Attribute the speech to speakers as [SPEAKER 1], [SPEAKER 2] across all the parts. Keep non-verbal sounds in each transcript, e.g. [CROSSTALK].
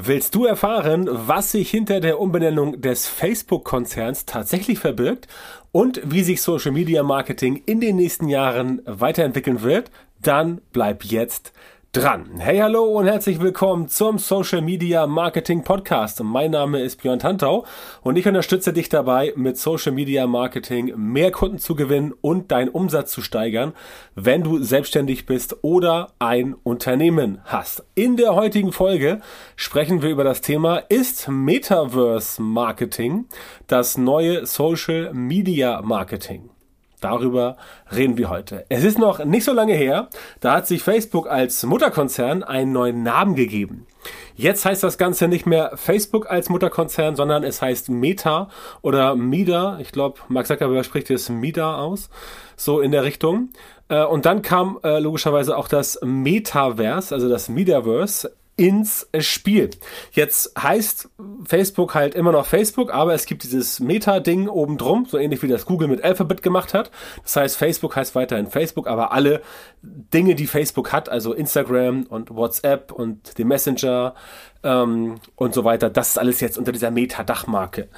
[SPEAKER 1] Willst du erfahren, was sich hinter der Umbenennung des Facebook-Konzerns tatsächlich verbirgt und wie sich Social Media Marketing in den nächsten Jahren weiterentwickeln wird? Dann bleib jetzt dran. Hey, hallo und herzlich willkommen zum Social Media Marketing Podcast. Mein Name ist Björn Tantau und ich unterstütze dich dabei, mit Social Media Marketing mehr Kunden zu gewinnen und deinen Umsatz zu steigern, wenn du selbstständig bist oder ein Unternehmen hast. In der heutigen Folge sprechen wir über das Thema, ist Metaverse Marketing das neue Social Media Marketing? Darüber reden wir heute. Es ist noch nicht so lange her, da hat sich Facebook als Mutterkonzern einen neuen Namen gegeben. Jetzt heißt das Ganze nicht mehr Facebook als Mutterkonzern, sondern es heißt Meta oder Mida. Ich glaube, Mark Zuckerberg spricht es Mida aus, so in der Richtung. Äh, und dann kam äh, logischerweise auch das Metaverse, also das Metaverse ins Spiel. Jetzt heißt Facebook halt immer noch Facebook, aber es gibt dieses Meta-Ding oben drum, so ähnlich wie das Google mit Alphabet gemacht hat. Das heißt, Facebook heißt weiterhin Facebook, aber alle Dinge, die Facebook hat, also Instagram und WhatsApp und den Messenger ähm, und so weiter, das ist alles jetzt unter dieser Meta-Dachmarke.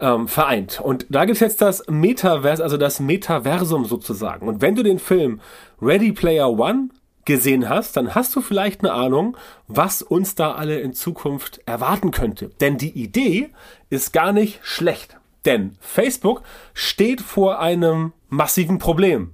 [SPEAKER 1] Ähm, vereint. Und da gibt's jetzt das Metaverse, also das Metaversum sozusagen. Und wenn du den Film Ready Player One gesehen hast, dann hast du vielleicht eine Ahnung, was uns da alle in Zukunft erwarten könnte. Denn die Idee ist gar nicht schlecht. Denn Facebook steht vor einem massiven Problem.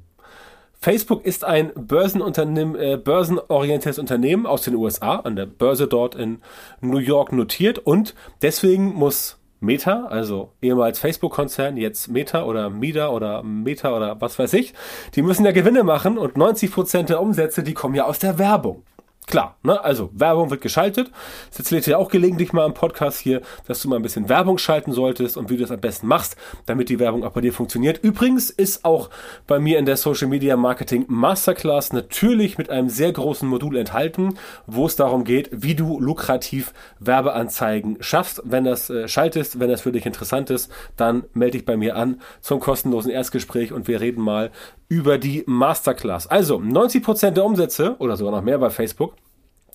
[SPEAKER 1] Facebook ist ein Börsenunternehmen, äh, börsenorientiertes Unternehmen aus den USA, an der Börse dort in New York notiert und deswegen muss Meta, also ehemals Facebook-Konzern, jetzt Meta oder Mida oder Meta oder was weiß ich, die müssen ja Gewinne machen und 90 Prozent der Umsätze, die kommen ja aus der Werbung. Klar, ne? also Werbung wird geschaltet. Das erzähle ich dir auch gelegentlich mal im Podcast hier, dass du mal ein bisschen Werbung schalten solltest und wie du das am besten machst, damit die Werbung auch bei dir funktioniert. Übrigens ist auch bei mir in der Social Media Marketing Masterclass natürlich mit einem sehr großen Modul enthalten, wo es darum geht, wie du lukrativ Werbeanzeigen schaffst. Wenn das äh, schaltest, wenn das für dich interessant ist, dann melde dich bei mir an zum kostenlosen Erstgespräch und wir reden mal über die Masterclass. Also 90% der Umsätze oder sogar noch mehr bei Facebook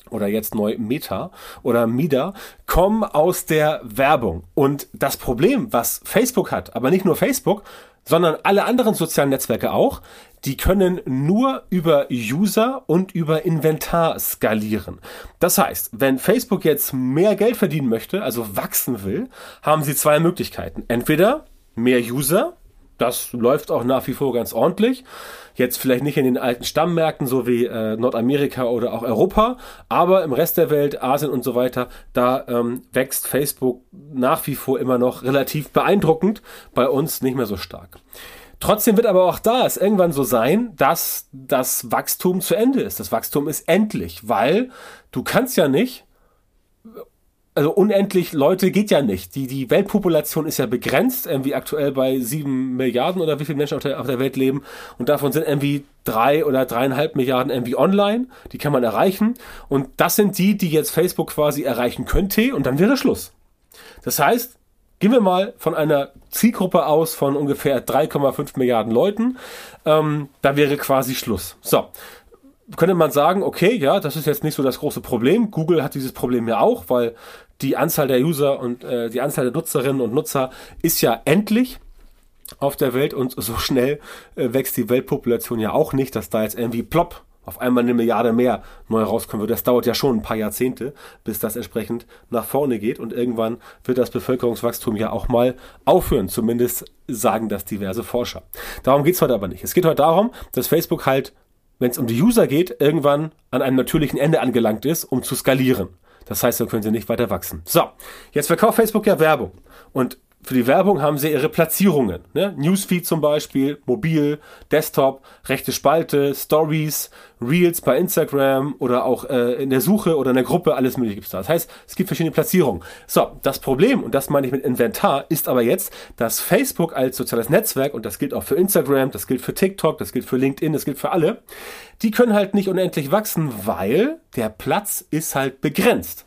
[SPEAKER 1] oder jetzt neu Meta oder Mida kommen aus der Werbung. Und das Problem, was Facebook hat, aber nicht nur Facebook, sondern alle anderen sozialen Netzwerke auch, die können nur über User und über Inventar skalieren. Das heißt, wenn Facebook jetzt mehr Geld verdienen möchte, also wachsen will, haben sie zwei Möglichkeiten. Entweder mehr User, das läuft auch nach wie vor ganz ordentlich. Jetzt vielleicht nicht in den alten Stammmärkten, so wie äh, Nordamerika oder auch Europa, aber im Rest der Welt, Asien und so weiter, da ähm, wächst Facebook nach wie vor immer noch relativ beeindruckend, bei uns nicht mehr so stark. Trotzdem wird aber auch da es irgendwann so sein, dass das Wachstum zu Ende ist. Das Wachstum ist endlich, weil du kannst ja nicht also unendlich Leute geht ja nicht. Die, die Weltpopulation ist ja begrenzt, irgendwie aktuell bei sieben Milliarden oder wie viele Menschen auf der, auf der Welt leben. Und davon sind irgendwie drei oder dreieinhalb Milliarden irgendwie online. Die kann man erreichen. Und das sind die, die jetzt Facebook quasi erreichen könnte. Und dann wäre Schluss. Das heißt, gehen wir mal von einer Zielgruppe aus von ungefähr 3,5 Milliarden Leuten. Ähm, da wäre quasi Schluss. So könnte man sagen, okay, ja, das ist jetzt nicht so das große Problem. Google hat dieses Problem ja auch, weil die Anzahl der User und äh, die Anzahl der Nutzerinnen und Nutzer ist ja endlich auf der Welt und so schnell äh, wächst die Weltpopulation ja auch nicht, dass da jetzt irgendwie plopp auf einmal eine Milliarde mehr neu rauskommen wird. Das dauert ja schon ein paar Jahrzehnte, bis das entsprechend nach vorne geht und irgendwann wird das Bevölkerungswachstum ja auch mal aufhören. Zumindest sagen das diverse Forscher. Darum geht's heute aber nicht. Es geht heute darum, dass Facebook halt, wenn es um die User geht, irgendwann an einem natürlichen Ende angelangt ist, um zu skalieren. Das heißt, dann können sie nicht weiter wachsen. So, jetzt verkauft Facebook ja Werbung. Und für die Werbung haben sie ihre Platzierungen. Ne? Newsfeed zum Beispiel, mobil, Desktop, rechte Spalte, Stories, Reels bei Instagram oder auch äh, in der Suche oder in der Gruppe, alles mögliche gibt es da. Das heißt, es gibt verschiedene Platzierungen. So, das Problem, und das meine ich mit Inventar, ist aber jetzt, dass Facebook als soziales Netzwerk, und das gilt auch für Instagram, das gilt für TikTok, das gilt für LinkedIn, das gilt für alle, die können halt nicht unendlich wachsen, weil der Platz ist halt begrenzt.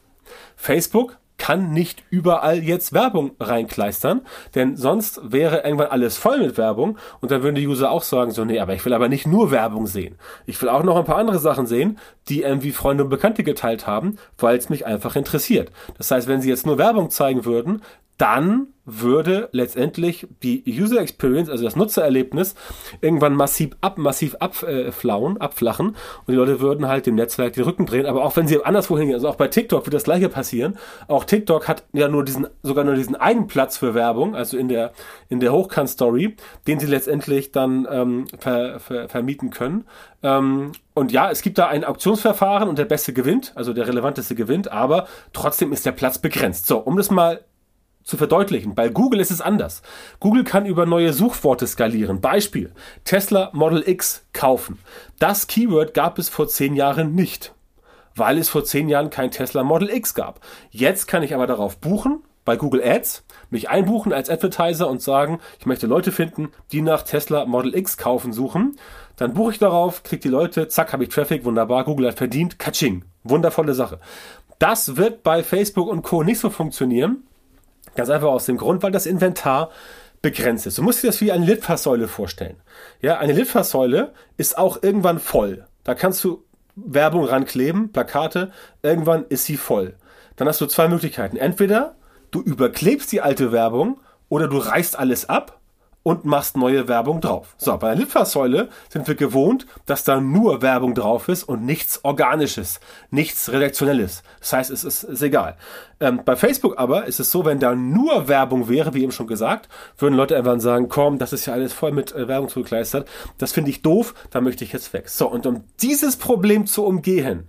[SPEAKER 1] Facebook kann nicht überall jetzt Werbung reinkleistern, denn sonst wäre irgendwann alles voll mit Werbung und dann würden die User auch sagen, so, nee, aber ich will aber nicht nur Werbung sehen. Ich will auch noch ein paar andere Sachen sehen, die irgendwie Freunde und Bekannte geteilt haben, weil es mich einfach interessiert. Das heißt, wenn sie jetzt nur Werbung zeigen würden, dann würde letztendlich die User Experience, also das Nutzererlebnis, irgendwann massiv ab, massiv abflauen, abflachen und die Leute würden halt dem Netzwerk den Rücken drehen. Aber auch wenn sie anderswo hingehen, also auch bei TikTok wird das gleiche passieren. Auch TikTok hat ja nur diesen, sogar nur diesen einen Platz für Werbung, also in der, in der Hochkant-Story, den sie letztendlich dann ähm, ver, ver, vermieten können. Ähm, und ja, es gibt da ein Auktionsverfahren und der Beste gewinnt, also der relevanteste gewinnt, aber trotzdem ist der Platz begrenzt. So, um das mal zu verdeutlichen. Bei Google ist es anders. Google kann über neue Suchworte skalieren. Beispiel. Tesla Model X kaufen. Das Keyword gab es vor zehn Jahren nicht, weil es vor zehn Jahren kein Tesla Model X gab. Jetzt kann ich aber darauf buchen, bei Google Ads, mich einbuchen als Advertiser und sagen, ich möchte Leute finden, die nach Tesla Model X kaufen suchen. Dann buche ich darauf, kriege die Leute, zack, habe ich Traffic, wunderbar, Google hat verdient, Katsching. Wundervolle Sache. Das wird bei Facebook und Co. nicht so funktionieren Ganz einfach aus dem Grund, weil das Inventar begrenzt ist. Du musst dir das wie eine Litfaßsäule vorstellen. Ja, eine Litfaßsäule ist auch irgendwann voll. Da kannst du Werbung rankleben, Plakate, irgendwann ist sie voll. Dann hast du zwei Möglichkeiten. Entweder du überklebst die alte Werbung oder du reißt alles ab und machst neue Werbung drauf. So, bei der Litfaßsäule sind wir gewohnt, dass da nur Werbung drauf ist und nichts Organisches, nichts Redaktionelles. Das heißt, es ist, ist egal. Ähm, bei Facebook aber ist es so, wenn da nur Werbung wäre, wie eben schon gesagt, würden Leute einfach sagen, komm, das ist ja alles voll mit äh, Werbung zugekleistert. Das finde ich doof, da möchte ich jetzt weg. So, und um dieses Problem zu umgehen,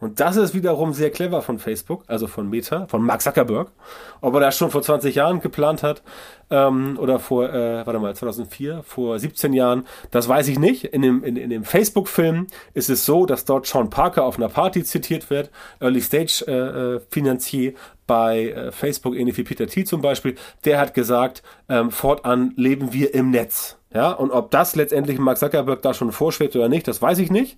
[SPEAKER 1] und das ist wiederum sehr clever von Facebook, also von Meta, von Mark Zuckerberg. Ob er das schon vor 20 Jahren geplant hat ähm, oder vor, äh, warte mal, 2004, vor 17 Jahren, das weiß ich nicht. In dem, in, in dem Facebook-Film ist es so, dass dort Sean Parker auf einer Party zitiert wird, Early Stage äh, äh Finanzier bei äh, Facebook, ähnlich wie Peter T. zum Beispiel. Der hat gesagt, ähm, fortan leben wir im Netz. Ja, und ob das letztendlich Mark Zuckerberg da schon vorschwebt oder nicht, das weiß ich nicht.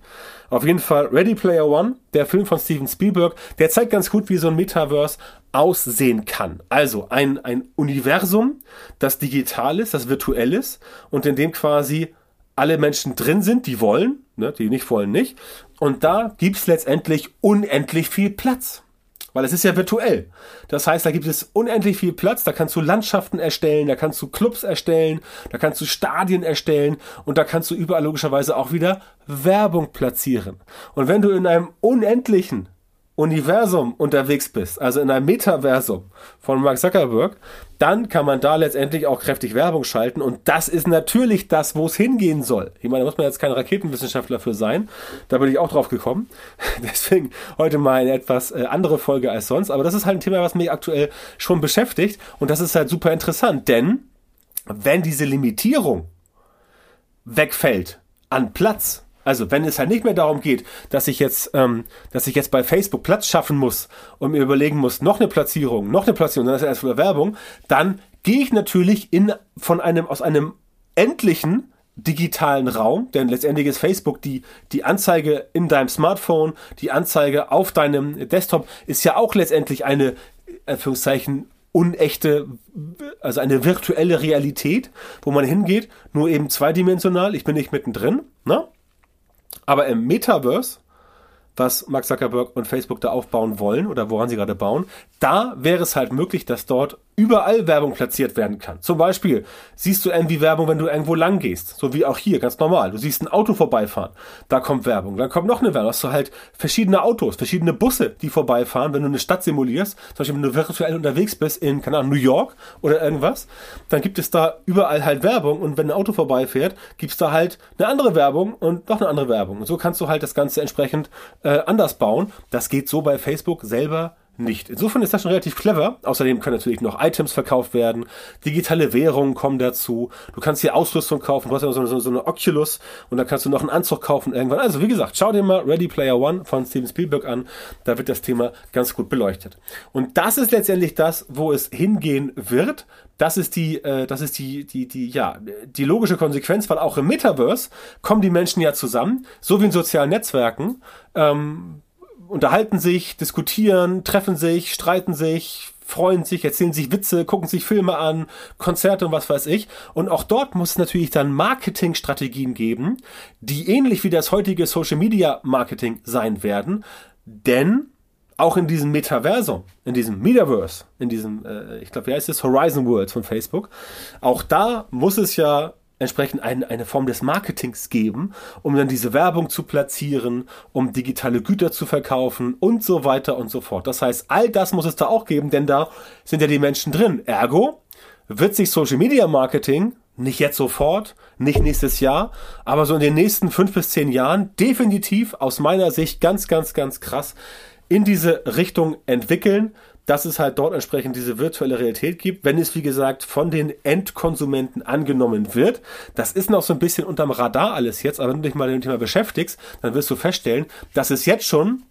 [SPEAKER 1] Auf jeden Fall Ready Player One, der Film von Steven Spielberg, der zeigt ganz gut, wie so ein Metaverse aussehen kann. Also ein, ein Universum, das digital ist, das virtuell ist und in dem quasi alle Menschen drin sind, die wollen, ne, die nicht wollen nicht. Und da gibt's letztendlich unendlich viel Platz weil es ist ja virtuell. Das heißt, da gibt es unendlich viel Platz, da kannst du Landschaften erstellen, da kannst du Clubs erstellen, da kannst du Stadien erstellen und da kannst du überall logischerweise auch wieder Werbung platzieren. Und wenn du in einem unendlichen Universum unterwegs bist, also in einem Metaversum von Mark Zuckerberg, dann kann man da letztendlich auch kräftig Werbung schalten und das ist natürlich das, wo es hingehen soll. Ich meine, da muss man jetzt kein Raketenwissenschaftler für sein, da bin ich auch drauf gekommen. [LAUGHS] Deswegen heute mal eine etwas äh, andere Folge als sonst, aber das ist halt ein Thema, was mich aktuell schon beschäftigt und das ist halt super interessant, denn wenn diese Limitierung wegfällt an Platz, also wenn es halt nicht mehr darum geht, dass ich jetzt, ähm, dass ich jetzt bei Facebook Platz schaffen muss und mir überlegen muss, noch eine Platzierung, noch eine Platzierung, dann ist ja erst wieder Werbung, dann gehe ich natürlich in von einem aus einem endlichen digitalen Raum, denn letztendlich ist Facebook die, die Anzeige in deinem Smartphone, die Anzeige auf deinem Desktop ist ja auch letztendlich eine, Anführungszeichen, unechte, also eine virtuelle Realität, wo man hingeht, nur eben zweidimensional, ich bin nicht mittendrin, ne? Aber im Metaverse was Mark Zuckerberg und Facebook da aufbauen wollen oder woran sie gerade bauen, da wäre es halt möglich, dass dort überall Werbung platziert werden kann. Zum Beispiel siehst du irgendwie Werbung, wenn du irgendwo lang gehst, so wie auch hier, ganz normal. Du siehst ein Auto vorbeifahren, da kommt Werbung, dann kommt noch eine Werbung. Hast du halt verschiedene Autos, verschiedene Busse, die vorbeifahren, wenn du eine Stadt simulierst, zum Beispiel wenn du virtuell unterwegs bist in, keine Ahnung, New York oder irgendwas, dann gibt es da überall halt Werbung und wenn ein Auto vorbeifährt, gibt es da halt eine andere Werbung und noch eine andere Werbung. Und so kannst du halt das Ganze entsprechend äh, anders bauen. Das geht so bei Facebook selber nicht. Insofern ist das schon relativ clever. Außerdem können natürlich noch Items verkauft werden. Digitale Währungen kommen dazu. Du kannst hier Ausrüstung kaufen. Du hast ja so, so, so eine Oculus und dann kannst du noch einen Anzug kaufen irgendwann. Also wie gesagt, schau dir mal Ready Player One von Steven Spielberg an. Da wird das Thema ganz gut beleuchtet. Und das ist letztendlich das, wo es hingehen wird. Das ist die, äh, das ist die, die, die, ja, die logische Konsequenz, weil auch im Metaverse kommen die Menschen ja zusammen, so wie in sozialen Netzwerken. Ähm, unterhalten sich, diskutieren, treffen sich, streiten sich, freuen sich, erzählen sich Witze, gucken sich Filme an, Konzerte und was weiß ich. Und auch dort muss es natürlich dann Marketingstrategien geben, die ähnlich wie das heutige Social Media Marketing sein werden. Denn auch in diesem Metaversum, in diesem Metaverse, in diesem, äh, ich glaube, wie heißt es, Horizon Worlds von Facebook, auch da muss es ja entsprechend ein, eine Form des Marketings geben, um dann diese Werbung zu platzieren, um digitale Güter zu verkaufen und so weiter und so fort. Das heißt, all das muss es da auch geben, denn da sind ja die Menschen drin. Ergo wird sich Social Media Marketing nicht jetzt sofort, nicht nächstes Jahr, aber so in den nächsten fünf bis zehn Jahren definitiv aus meiner Sicht ganz, ganz, ganz krass in diese Richtung entwickeln dass es halt dort entsprechend diese virtuelle Realität gibt, wenn es, wie gesagt, von den Endkonsumenten angenommen wird. Das ist noch so ein bisschen unterm Radar alles jetzt, aber wenn du dich mal mit dem Thema beschäftigst, dann wirst du feststellen, dass es jetzt schon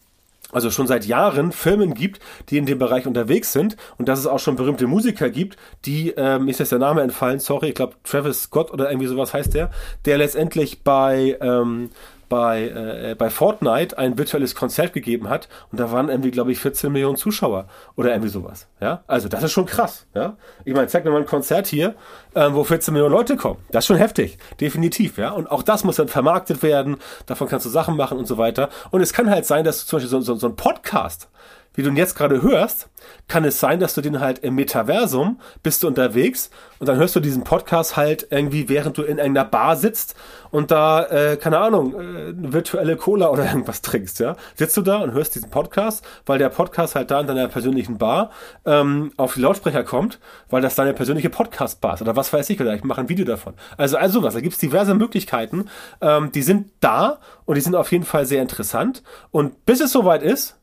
[SPEAKER 1] also schon seit Jahren Firmen gibt, die in dem Bereich unterwegs sind und dass es auch schon berühmte Musiker gibt, die, ähm, ist jetzt der Name entfallen, sorry, ich glaube Travis Scott oder irgendwie sowas heißt der, der letztendlich bei ähm, bei, äh, bei Fortnite ein virtuelles Konzert gegeben hat und da waren irgendwie, glaube ich, 14 Millionen Zuschauer oder irgendwie sowas. Ja, also das ist schon krass. Ja, ich meine, zeig mir mal ein Konzert hier, äh, wo 14 Millionen Leute kommen. Das ist schon heftig, definitiv. Ja, und auch das muss dann vermarktet werden. Davon kannst du Sachen machen und so weiter. Und es kann halt sein, dass du zum Beispiel so, so, so ein Podcast wie du ihn jetzt gerade hörst, kann es sein, dass du den halt im Metaversum bist du unterwegs und dann hörst du diesen Podcast halt irgendwie, während du in irgendeiner Bar sitzt und da, äh, keine Ahnung, äh, virtuelle Cola oder [LAUGHS] irgendwas trinkst, ja. Sitzt du da und hörst diesen Podcast, weil der Podcast halt da in deiner persönlichen Bar ähm, auf die Lautsprecher kommt, weil das deine persönliche Podcast-Bar ist oder was weiß ich, oder ich mache ein Video davon. Also, also was, da gibt's diverse Möglichkeiten, ähm, die sind da und die sind auf jeden Fall sehr interessant und bis es soweit ist,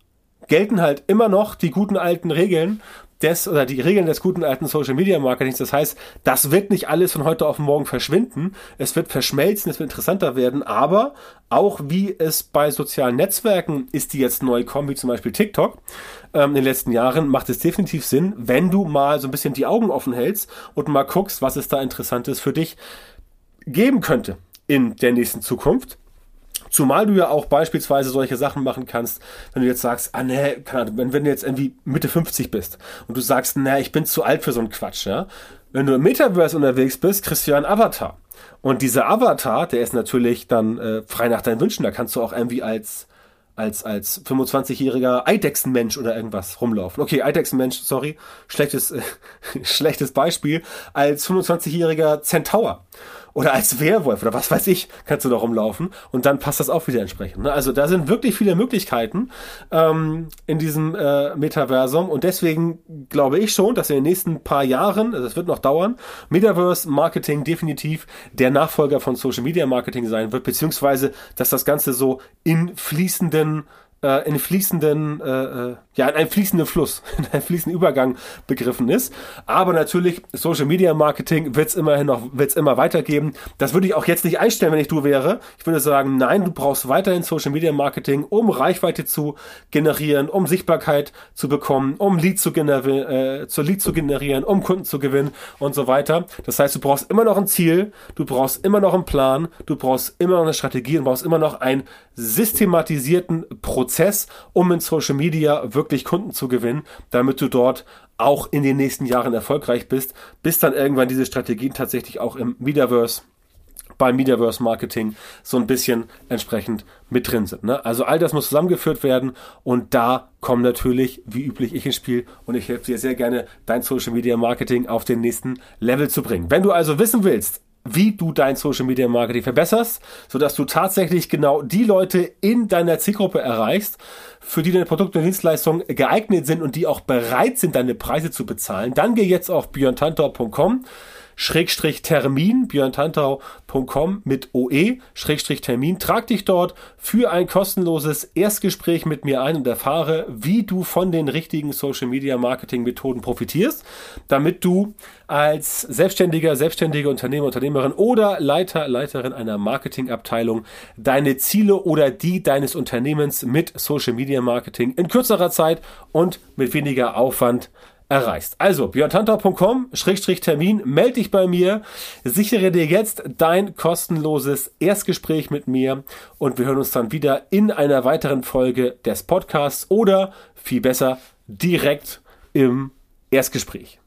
[SPEAKER 1] gelten halt immer noch die guten alten Regeln des oder die Regeln des guten alten Social Media Marketings. Das heißt, das wird nicht alles von heute auf morgen verschwinden. Es wird verschmelzen, es wird interessanter werden, aber auch wie es bei sozialen Netzwerken ist, die jetzt neu kommen, wie zum Beispiel TikTok, ähm, in den letzten Jahren, macht es definitiv Sinn, wenn du mal so ein bisschen die Augen offen hältst und mal guckst, was es da Interessantes für dich geben könnte in der nächsten Zukunft. Zumal du ja auch beispielsweise solche Sachen machen kannst, wenn du jetzt sagst, ah ne, wenn, wenn du jetzt irgendwie Mitte 50 bist und du sagst, ne, ich bin zu alt für so einen Quatsch, ja. Wenn du im Metaverse unterwegs bist, kriegst du ja einen Avatar. Und dieser Avatar, der ist natürlich dann äh, frei nach deinen Wünschen. Da kannst du auch irgendwie als als, als 25-jähriger Eidechsenmensch oder irgendwas rumlaufen. Okay, Eidechsenmensch, sorry, schlechtes, äh, [LAUGHS] schlechtes Beispiel. Als 25-jähriger Centaur oder als Werwolf oder was weiß ich, kannst du da rumlaufen und dann passt das auch wieder entsprechend. Ne? Also da sind wirklich viele Möglichkeiten ähm, in diesem äh, Metaversum und deswegen glaube ich schon, dass in den nächsten paar Jahren, also es wird noch dauern, Metaverse Marketing definitiv der Nachfolger von Social Media Marketing sein wird, beziehungsweise dass das Ganze so in fließenden äh, in fließenden, äh, äh, ja, in einem fließenden Fluss, [LAUGHS] in einem fließenden Übergang begriffen ist. Aber natürlich, Social Media Marketing wird es immerhin noch, wird es immer weitergeben. Das würde ich auch jetzt nicht einstellen, wenn ich du wäre. Ich würde sagen, nein, du brauchst weiterhin Social Media Marketing, um Reichweite zu generieren, um Sichtbarkeit zu bekommen, um Lead zu, generieren, äh, zu Lead zu generieren, um Kunden zu gewinnen und so weiter. Das heißt, du brauchst immer noch ein Ziel, du brauchst immer noch einen Plan, du brauchst immer noch eine Strategie und brauchst immer noch einen systematisierten Prozess Prozess, um in Social Media wirklich Kunden zu gewinnen, damit du dort auch in den nächsten Jahren erfolgreich bist, bis dann irgendwann diese Strategien tatsächlich auch im Metaverse beim Metaverse Marketing so ein bisschen entsprechend mit drin sind. Ne? Also all das muss zusammengeführt werden und da kommen natürlich, wie üblich, ich ins Spiel und ich helfe dir sehr gerne, dein Social Media Marketing auf den nächsten Level zu bringen. Wenn du also wissen willst, wie du dein Social Media Marketing verbesserst, sodass du tatsächlich genau die Leute in deiner Zielgruppe erreichst, für die deine Produkte und Dienstleistungen geeignet sind und die auch bereit sind, deine Preise zu bezahlen, dann geh jetzt auf björntantor.com Schrägstrich Termin, björntantau.com mit OE, Schrägstrich Termin. Trag dich dort für ein kostenloses Erstgespräch mit mir ein und erfahre, wie du von den richtigen Social Media Marketing Methoden profitierst, damit du als Selbstständiger, selbstständige Unternehmer, Unternehmerin oder Leiter, Leiterin einer Marketingabteilung deine Ziele oder die deines Unternehmens mit Social Media Marketing in kürzerer Zeit und mit weniger Aufwand erreichst. Also björntantau.com-termin, melde dich bei mir, sichere dir jetzt dein kostenloses Erstgespräch mit mir und wir hören uns dann wieder in einer weiteren Folge des Podcasts oder viel besser direkt im Erstgespräch.